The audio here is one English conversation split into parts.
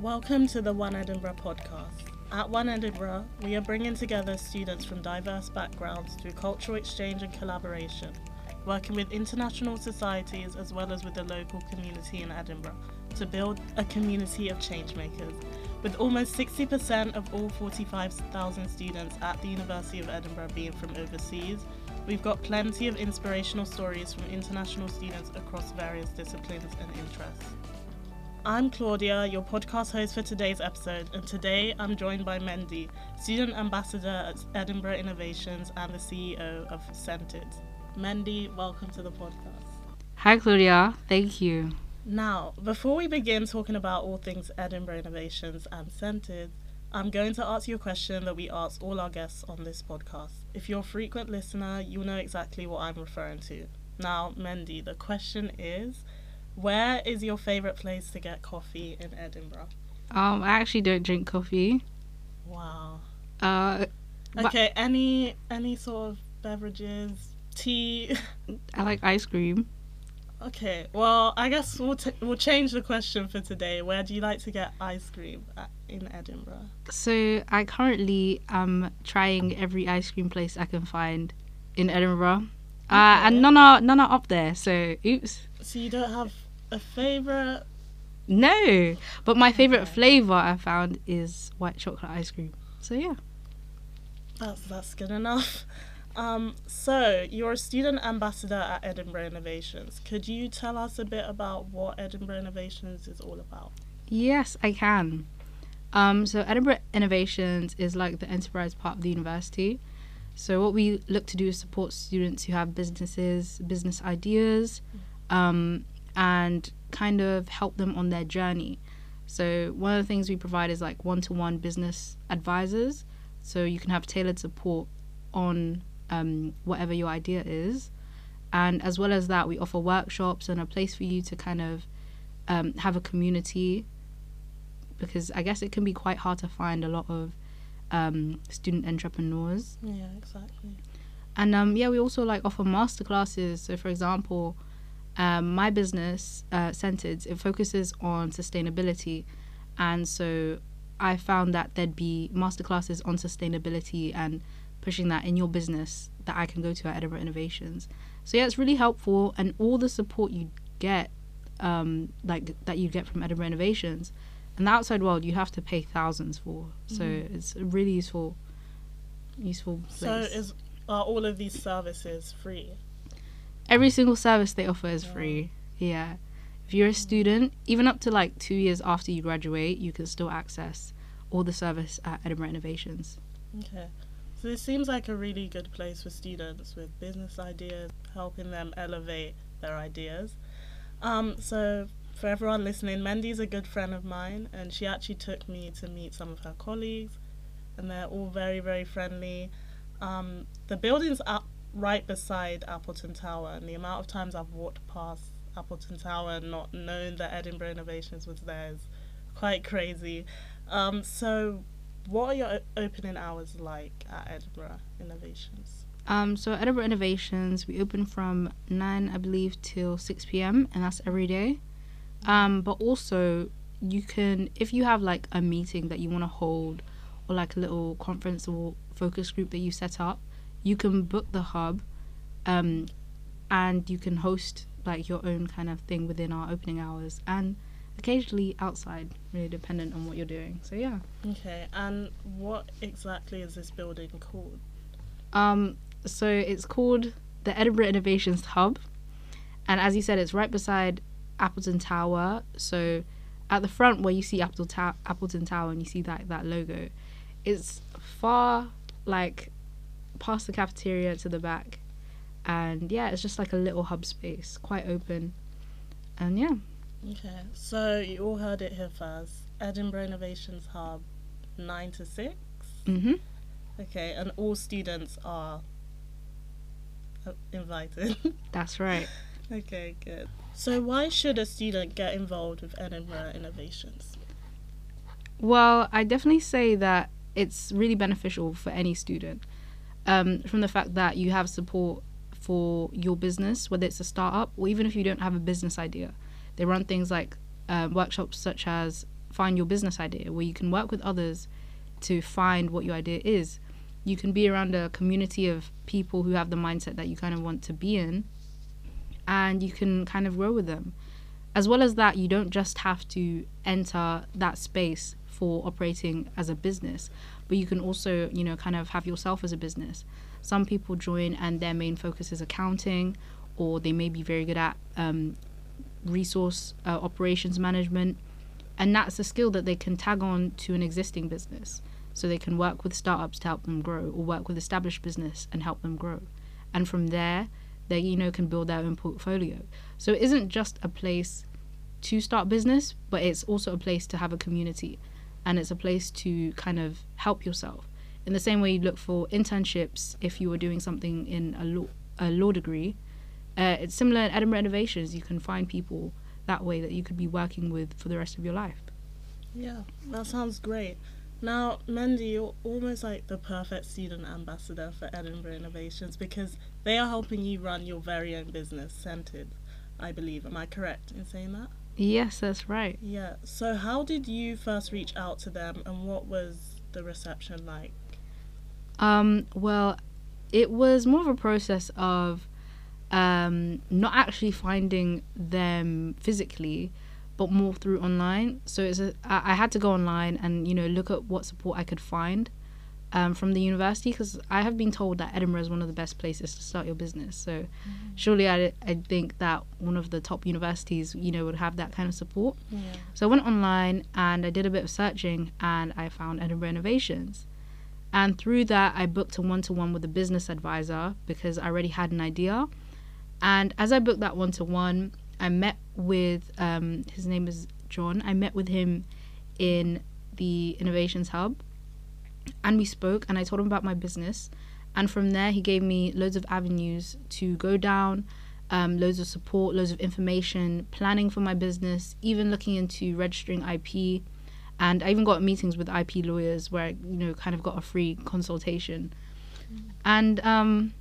Welcome to the One Edinburgh podcast. At One Edinburgh, we are bringing together students from diverse backgrounds through cultural exchange and collaboration, working with international societies as well as with the local community in Edinburgh to build a community of changemakers. With almost 60% of all 45,000 students at the University of Edinburgh being from overseas, we've got plenty of inspirational stories from international students across various disciplines and interests. I'm Claudia, your podcast host for today's episode, and today I'm joined by Mendii, student ambassador at Edinburgh Innovations and the CEO of Scented. Mendii, welcome to the podcast. Hi, Claudia. Thank you. Now, before we begin talking about all things Edinburgh Innovations and Scented, I'm going to ask you a question that we ask all our guests on this podcast. If you're a frequent listener, you'll know exactly what I'm referring to. Now, Mendii, the question is where is your favourite place to get coffee in Edinburgh? Um, I actually don't drink coffee. Wow. Uh, Okay, any any sort of beverages, tea? I like ice cream. okay, well, I guess we'll t- we'll change the question for today. Where do you like to get ice cream at, in Edinburgh? So I currently am trying every ice cream place I can find in Edinburgh, uh, and none are none are up there. So oops. So you don't have a favourite? No, but my favorite flavor I found is white chocolate ice cream. So yeah. That's that's good enough. Um, so you're a student ambassador at Edinburgh Innovations. Could you tell us a bit about what Edinburgh Innovations is all about? Yes, I can. Um, so Edinburgh Innovations is like the enterprise part of the university. So what we look to do is support students who have businesses, business ideas, um, and kind of help them on their journey. So one of the things we provide is like one-to-one business advisors. So you can have tailored support on um, whatever your idea is, and as well as that, we offer workshops and a place for you to kind of um, have a community because I guess it can be quite hard to find a lot of um, student entrepreneurs. Yeah, exactly. And um, yeah, we also like offer master classes. So, for example, um, my business, uh, Scented, it focuses on sustainability, and so I found that there'd be master classes on sustainability and pushing that in your business that I can go to at Edinburgh Innovations. So yeah, it's really helpful, and all the support you get, um, like that you get from Edinburgh Innovations, in the outside world, you have to pay thousands for. So Mhm. it's a really useful, useful place. So is are all of these services free? Every single service they offer is free. Yeah. If you're a student, even up to like two years after you graduate, you can still access all the service at Edinburgh Innovations. Okay. So this seems like a really good place for students with business ideas, helping them elevate their ideas. Um, so for everyone listening, Mendii's a good friend of mine, and she actually took me to meet some of her colleagues, and they're all very, very friendly. Um, the building's up right beside Appleton Tower, and the amount of times I've walked past Appleton Tower and not known that Edinburgh Innovations was there is quite crazy. Um, so what are your opening hours like at Edinburgh Innovations? Um, so Edinburgh Innovations, we open from 9, I believe, till 6 p.m., and that's every day. Um, but also, you can, if you have like a meeting that you want to hold, or like a little conference or focus group that you set up, you can book the hub, um, and you can host like your own kind of thing within our opening hours, and occasionally outside, really dependent on what you're doing. So yeah. Okay, and what exactly is this building called? Um, so it's called the Edinburgh Innovations Hub, and as you said, it's right beside Appleton Tower. So at the front where you see Apple Ta- Appleton Tower and you see that that logo, it's far like past the cafeteria to the back, and yeah, it's just like a little hub space, quite open, and yeah. Okay, so you all heard it here first. Edinburgh Innovations Hub, 9 to 6. Mhm. Okay, and all students are uh, invited. That's right. okay, good. So, why should a student get involved with Edinburgh Innovations? Well, I definitely say that it's really beneficial for any student um, from the fact that you have support for your business, whether it's a startup or even if you don't have a business idea. They run things like uh, workshops such as find your business idea, where you can work with others to find what your idea is. You can be around a community of people who have the mindset that you kind of want to be in, and you can kind of grow with them. As well as that, you don't just have to enter that space for operating as a business, but you can also, you know, kind of have yourself as a business. Some people join and their main focus is accounting, or they may be very good at um, resource uh, operations management, and that's a skill that they can tag on to an existing business. So they can work with startups to help them grow, or work with established business and help them grow. And from there, they you know can build their own portfolio. So it isn't just a place to start business, but it's also a place to have a community, and it's a place to kind of help yourself. In the same way you look for internships if you were doing something in a law, a law degree, uh, it's similar in Edinburgh Innovations. You can find people that way that you could be working with for the rest of your life. Yeah, that sounds great. Now, Mendii, you're almost like the perfect student ambassador for Edinburgh Innovations because they are helping you run your very own business, Scented, I believe. Am I correct in saying that? Yes, that's right. Yeah. So, how did you first reach out to them and what was the reception like? Um, well, it was more of a process of um, not actually finding them physically, but more through online. So it's a, I, I had to go online and you know look at what support I could find um, from the university because I have been told that Edinburgh is one of the best places to start your business. So mm-hmm. surely I I think that one of the top universities you know would have that kind of support. Yeah. So I went online and I did a bit of searching and I found Edinburgh Innovations. And through that, I booked a one to one with a business advisor because I already had an idea. And as I booked that one to one, I met with um, his name is John. I met with him in the Innovations Hub, and we spoke. And I told him about my business, and from there he gave me loads of avenues to go down, um, loads of support, loads of information, planning for my business, even looking into registering IP. And I even got meetings with IP lawyers where I, you know, kind of got a free consultation. And um,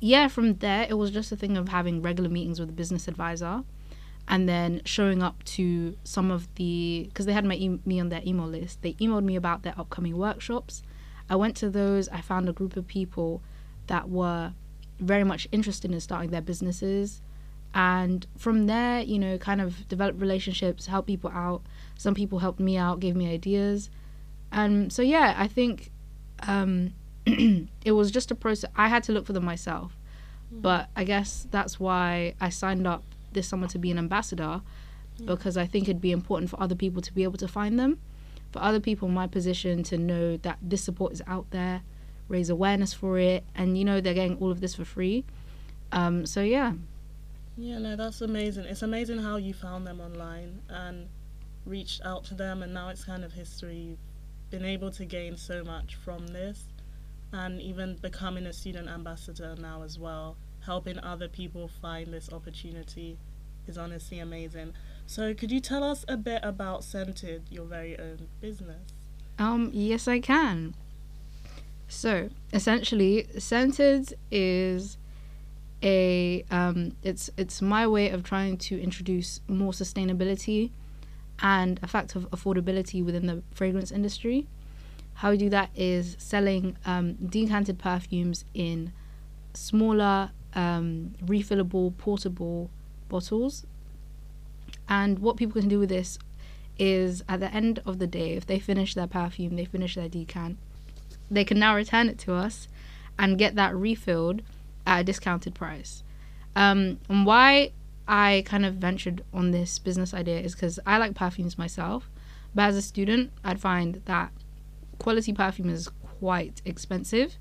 yeah, from there, it was just a thing of having regular meetings with a business advisor and then showing up to some of the because they had my e- me on their email list they emailed me about their upcoming workshops i went to those i found a group of people that were very much interested in starting their businesses and from there you know kind of develop relationships help people out some people helped me out gave me ideas and so yeah i think um, it was just a process. I had to look for them myself. Mm-hmm. But I guess that's why I signed up this summer to be an ambassador because I think it'd be important for other people to be able to find them. For other people in my position to know that this support is out there, raise awareness for it, and you know they're getting all of this for free. Um, so yeah. Yeah, no, that's amazing. It's amazing how you found them online and reached out to them, and now it's kind of history. You've been able to gain so much from this and even becoming a student ambassador now as well, helping other people find this opportunity is honestly amazing. So, could you tell us a bit about Scented, your very own business? Um, yes, I can. So, essentially, Scented is a um, it's it's my way of trying to introduce more sustainability and a fact of affordability within the fragrance industry. How we do that is selling um, decanted perfumes in smaller, um, refillable, portable bottles. And what people can do with this is at the end of the day, if they finish their perfume, they finish their decant, they can now return it to us and get that refilled at a discounted price. Um, and why I kind of ventured on this business idea is because I like perfumes myself, but as a student, I'd find that quality perfume is quite expensive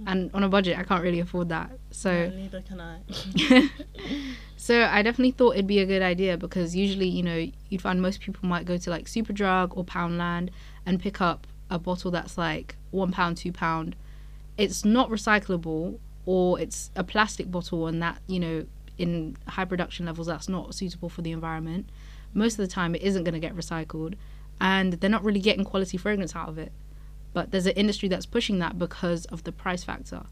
Mm. and on a budget I can't really afford that. So neither can I. so I definitely thought it'd be a good idea because usually, you know, you'd find most people might go to like Superdrug or Poundland and pick up a bottle that's like one pound, two pound. It's not recyclable or it's a plastic bottle and that, you know, in high production levels that's not suitable for the environment. Most of the time it isn't gonna get recycled and they're not really getting quality fragrance out of it but there's an industry that's pushing that because of the price factor.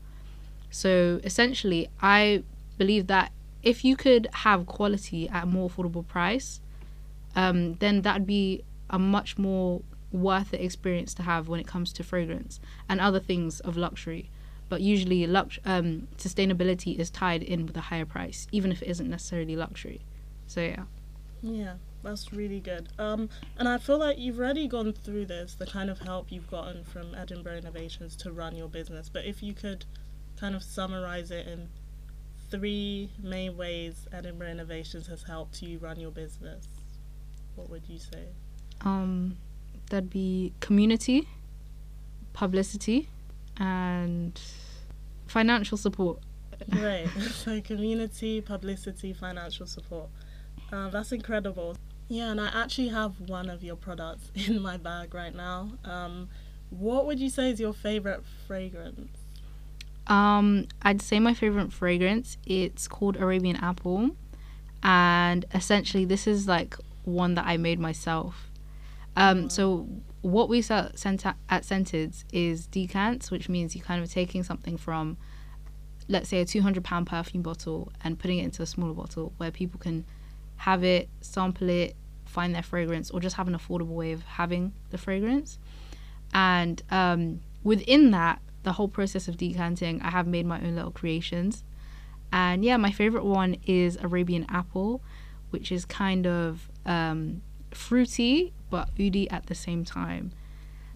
So essentially, I believe that if you could have quality at a more affordable price, um, then that'd be a much more worth the experience to have when it comes to fragrance and other things of luxury. But usually, lux- um, sustainability is tied in with a higher price, even if it isn't necessarily luxury. So yeah. Yeah, that's really good. Um, and I feel like you've already gone through this, the kind of help you've gotten from Edinburgh Innovations to run your business. But if you could kind of summarize it in three main ways Edinburgh Innovations has helped you run your business, what would you say? Um, that'd be community, publicity, and financial support. Right. so community, publicity, financial support. Uh, that's incredible. Yeah, and I actually have one of your products in my bag right now. Um, what would you say is your favorite fragrance? Um, I'd say my favorite fragrance. It's called Arabian Apple, and essentially this is like one that I made myself. Um, so what we sell sent at, at Scented is decants, which means you're kind of taking something from, let's say, a two hundred pound perfume bottle and putting it into a smaller bottle where people can have it, sample it, find their fragrance, or just have an affordable way of having the fragrance. And um, within that, the whole process of decanting, I have made my own little creations. And yeah, my favorite one is Arabian Apple, which is kind of um, fruity but oody at the same time.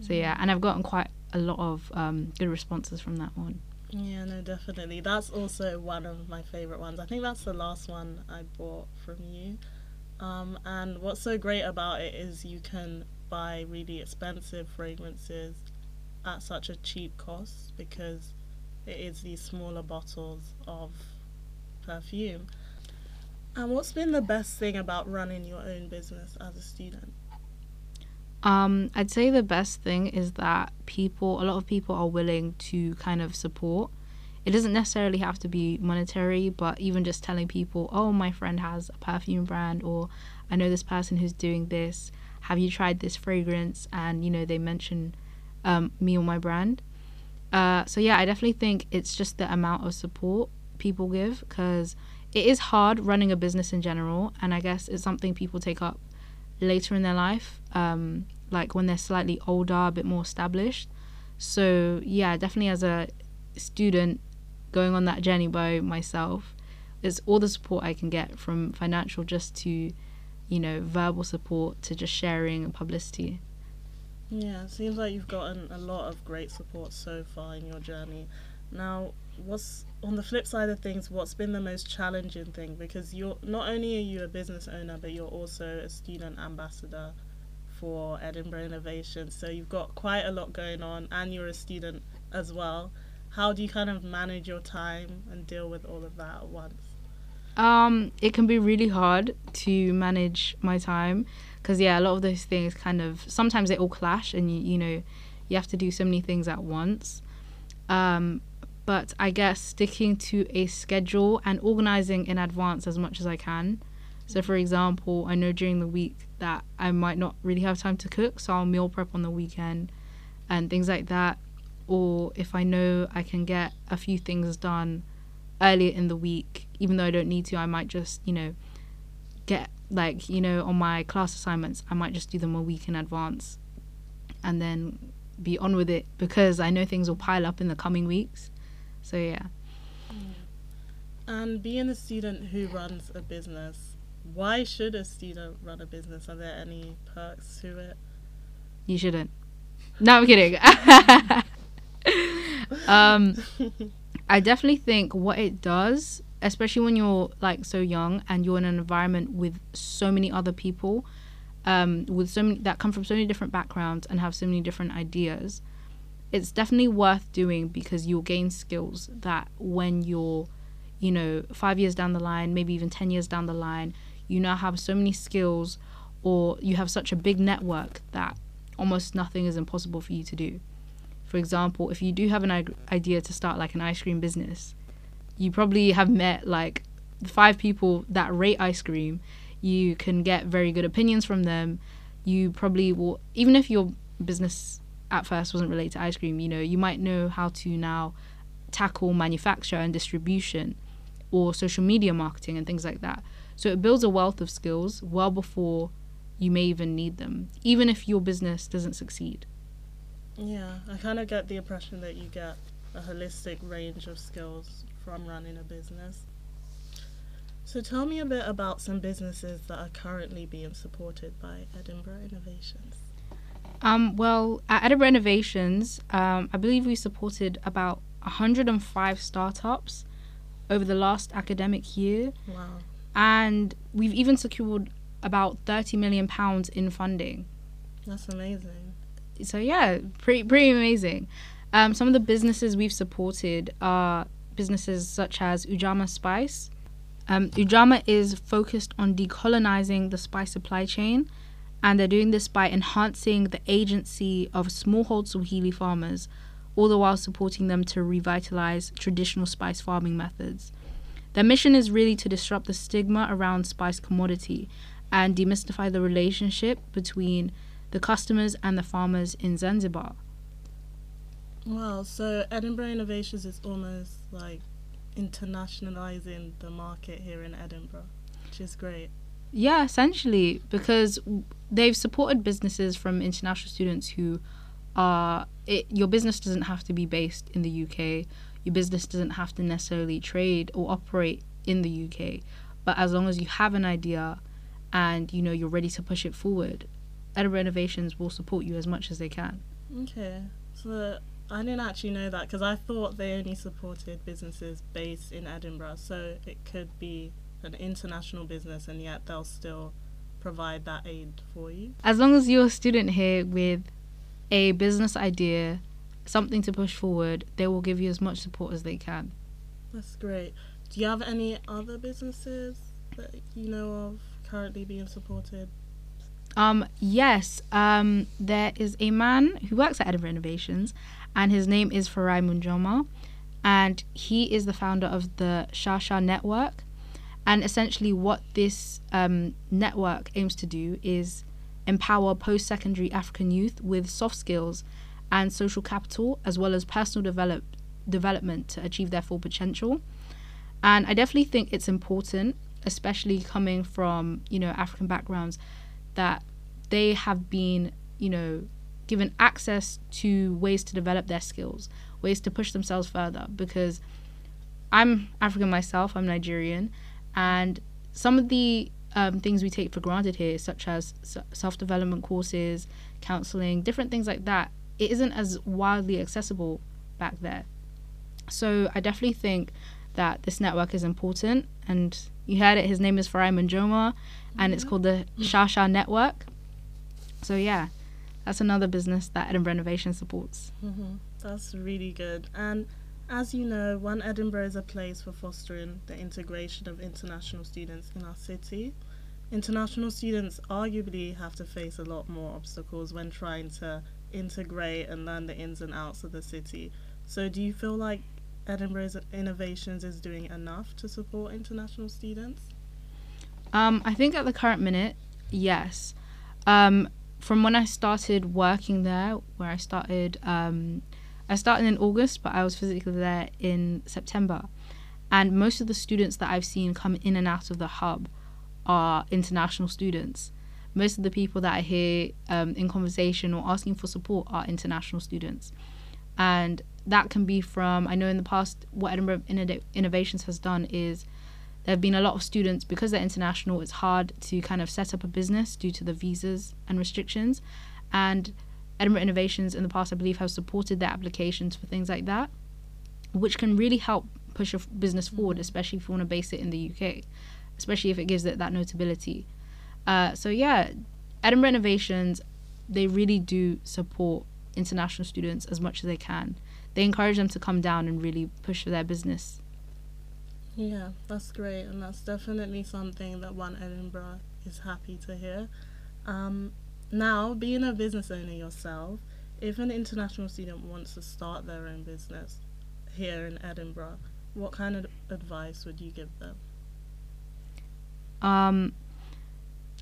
So yeah, and I've gotten quite a lot of um, good responses from that one. Yeah, no, definitely. That's also one of my favorite ones. I think that's the last one I bought from you. Um, and what's so great about it is you can buy really expensive fragrances at such a cheap cost because it is these smaller bottles of perfume. And what's been the best thing about running your own business as a student? Um, I'd say the best thing is that people, a lot of people are willing to kind of support. It doesn't necessarily have to be monetary, but even just telling people, oh, my friend has a perfume brand, or I know this person who's doing this. Have you tried this fragrance? And, you know, they mention um, me or my brand. Uh, so, yeah, I definitely think it's just the amount of support people give because it is hard running a business in general. And I guess it's something people take up later in their life, um, like when they're slightly older, a bit more established. So yeah, definitely as a student going on that journey by myself, it's all the support I can get from financial just to, you know, verbal support to just sharing and publicity. Yeah, seems like you've gotten a lot of great support so far in your journey. Now, what's on the flip side of things, what's been the most challenging thing? Because you're not only are you a business owner, but you're also a student ambassador for Edinburgh Innovation. So you've got quite a lot going on, and you're a student as well. How do you kind of manage your time and deal with all of that at once? Um, it can be really hard to manage my time because yeah, a lot of those things kind of sometimes they all clash, and you you know you have to do so many things at once. Um, but I guess sticking to a schedule and organizing in advance as much as I can. So, for example, I know during the week that I might not really have time to cook, so I'll meal prep on the weekend and things like that. Or if I know I can get a few things done earlier in the week, even though I don't need to, I might just, you know, get like, you know, on my class assignments, I might just do them a week in advance and then be on with it because I know things will pile up in the coming weeks. So, yeah. Mm. And being a student who runs a business, why should a student run a business? Are there any perks to it? You shouldn't. No, I'm kidding. um, I definitely think what it does, especially when you're like so young and you're in an environment with so many other people, um, with so many that come from so many different backgrounds and have so many different ideas, it's definitely worth doing because you'll gain skills that when you're, you know, five years down the line, maybe even ten years down the line, you now have so many skills, or you have such a big network that almost nothing is impossible for you to do. For example, if you do have an idea to start like an ice cream business, you probably have met like five people that rate ice cream. You can get very good opinions from them. You probably will, even if your business at first wasn't related to ice cream, you know, you might know how to now tackle manufacture and distribution or social media marketing and things like that. So it builds a wealth of skills well before you may even need them, even if your business doesn't succeed. Yeah, I kind of get the impression that you get a holistic range of skills from running a business. So tell me a bit about some businesses that are currently being supported by Edinburgh Innovations. Um, well, at Edinburgh Innovations, um, I believe we supported about 105 startups over the last academic year. Wow. And we've even secured about 30 million pounds in funding. That's amazing. So yeah, pretty pretty amazing. Um, some of the businesses we've supported are businesses such as Ujamaa Spice. Um, Ujamaa is focused on decolonizing the spice supply chain, and they're doing this by enhancing the agency of smallhold Swahili farmers, all the while supporting them to revitalize traditional spice farming methods. Their mission is really to disrupt the stigma around spice commodity and demystify the relationship between the customers and the farmers in Zanzibar. Wow, so Edinburgh Innovations is almost like internationalizing the market here in Edinburgh, which is great. Yeah, essentially, because they've supported businesses from international students who are. It, your business doesn't have to be based in the UK. Your business doesn't have to necessarily trade or operate in the UK. But as long as you have an idea and you know you're ready to push it forward, Edinburgh Innovations will support you as much as they can. Okay, so I didn't actually know that because I thought they only supported businesses based in Edinburgh. So it could be an international business and yet they'll still provide that aid for you. As long as you're a student here with a business idea, something to push forward, they will give you as much support as they can. That's great. Do you have any other businesses that you know of currently being supported? Um, yes, um, there is a man who works at Edinburgh Innovations, and his name is Farai Munjoma, and he is the founder of the Shasha Network. And essentially, what this um, network aims to do is empower post secondary African youth with soft skills and social capital, as well as personal develop- development to achieve their full potential. And I definitely think it's important, especially coming from you know African backgrounds, that they have been you know given access to ways to develop their skills, ways to push themselves further. Because I'm African myself, I'm Nigerian, and some of the um, things we take for granted here, such as self development courses, counseling, different things like that, it isn't as widely accessible back there. So I definitely think that this network is important. And you heard it, his name is Farai Munjoma, and it's called the Shasha Network. So yeah, that's another business that Edinburgh Innovation supports. Mm-hmm. That's really good. And as you know, One Edinburgh is a place for fostering the integration of international students in our city. International students arguably have to face a lot more obstacles when trying to integrate and learn the ins and outs of the city. So, do you feel like Edinburgh's Innovations is doing enough to support international students? Um, I think at the current minute, yes. Um, from when I started working there, where I started, um, I started in August, but I was physically there in September. And most of the students that I've seen come in and out of the hub are international students. Most of the people that I hear um, in conversation or asking for support are international students. And that can be from, I know in the past, what Edinburgh Innovations has done is there have been a lot of students because they're international it's hard to kind of set up a business due to the visas and restrictions and edinburgh innovations in the past i believe have supported their applications for things like that which can really help push a business forward mm-hmm. especially if you want to base it in the uk especially if it gives it that notability uh, so yeah edinburgh innovations they really do support international students as much as they can they encourage them to come down and really push for their business yeah, that's great, and that's definitely something that One Edinburgh is happy to hear. Um, now, being a business owner yourself, if an international student wants to start their own business here in Edinburgh, what kind of advice would you give them? Um,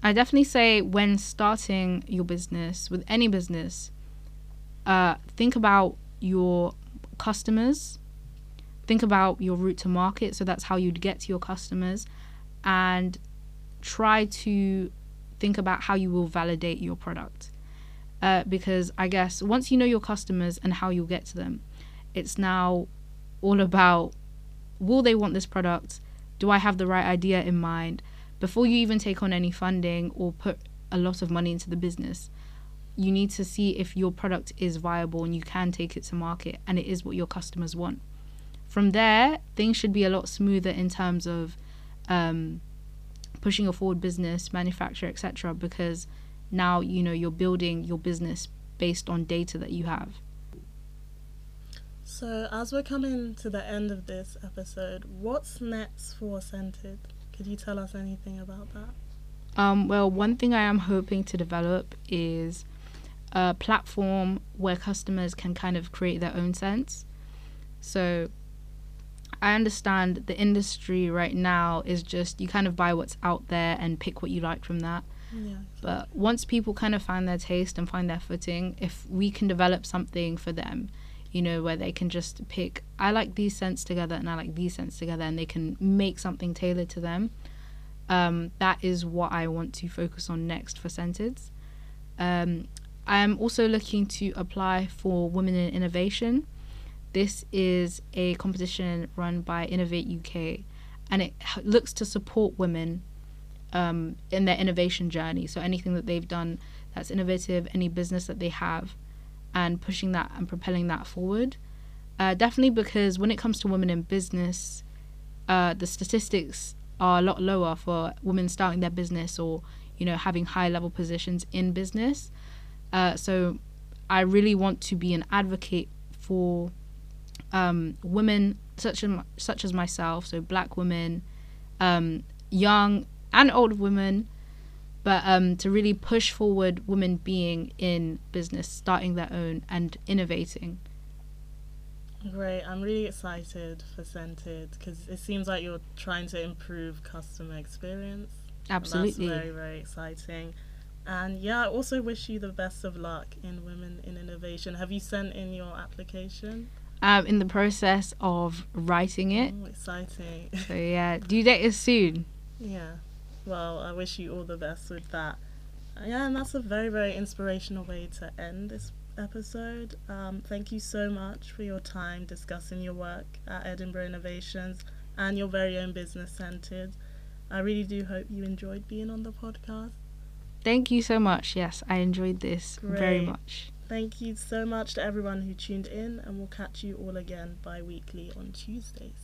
I definitely say when starting your business with any business, uh, think about your customers think about your route to market. So that's how you'd get to your customers and try to think about how you will validate your product. Uh, because I guess once you know your customers and how you'll get to them, it's now all about will they want this product? Do I have the right idea in mind? Before you even take on any funding or put a lot of money into the business, you need to see if your product is viable and you can take it to market and it is what your customers want. From there, things should be a lot smoother in terms of um, pushing a forward business, manufacture, etc. Because now you know you're building your business based on data that you have. So, as we're coming to the end of this episode, what's next for Scented? Could you tell us anything about that? Um, well, one thing I am hoping to develop is a platform where customers can kind of create their own scents. So, I understand the industry right now is just you kind of buy what's out there and pick what you like from that. Yeah. But once people kind of find their taste and find their footing, if we can develop something for them, you know, where they can just pick, I like these scents together and I like these scents together, and they can make something tailored to them. Um, that is what I want to focus on next for Scented. Um, I'm also looking to apply for Women in Innovation. This is a competition run by Innovate UK, and it looks to support women um, in their innovation journey. So anything that they've done that's innovative, any business that they have, and pushing that and propelling that forward. Uh, definitely because when it comes to women in business, uh, the statistics are a lot lower for women starting their business or you know having high level positions in business. Uh, so I really want to be an advocate for um, women such as such as myself, so black women, um, young and old women, but um, to really push forward women being in business, starting their own, and innovating. Great. I'm really excited for Scented because it seems like you're trying to improve customer experience. Absolutely. That's very, very exciting. And yeah, I also wish you the best of luck in Women in Innovation. Have you sent in your application? Um, in the process of writing it. Oh, exciting. So yeah, due date is soon. yeah. Well, I wish you all the best with that. Yeah, and that's a very, very inspirational way to end this episode. Um, thank you so much for your time discussing your work at Edinburgh Innovations and your very own business Scented. I really do hope you enjoyed being on the podcast. Thank you so much. Yes, I enjoyed this very much. Thank you so much to everyone who tuned in, and we'll catch you all again bi weekly on Tuesdays.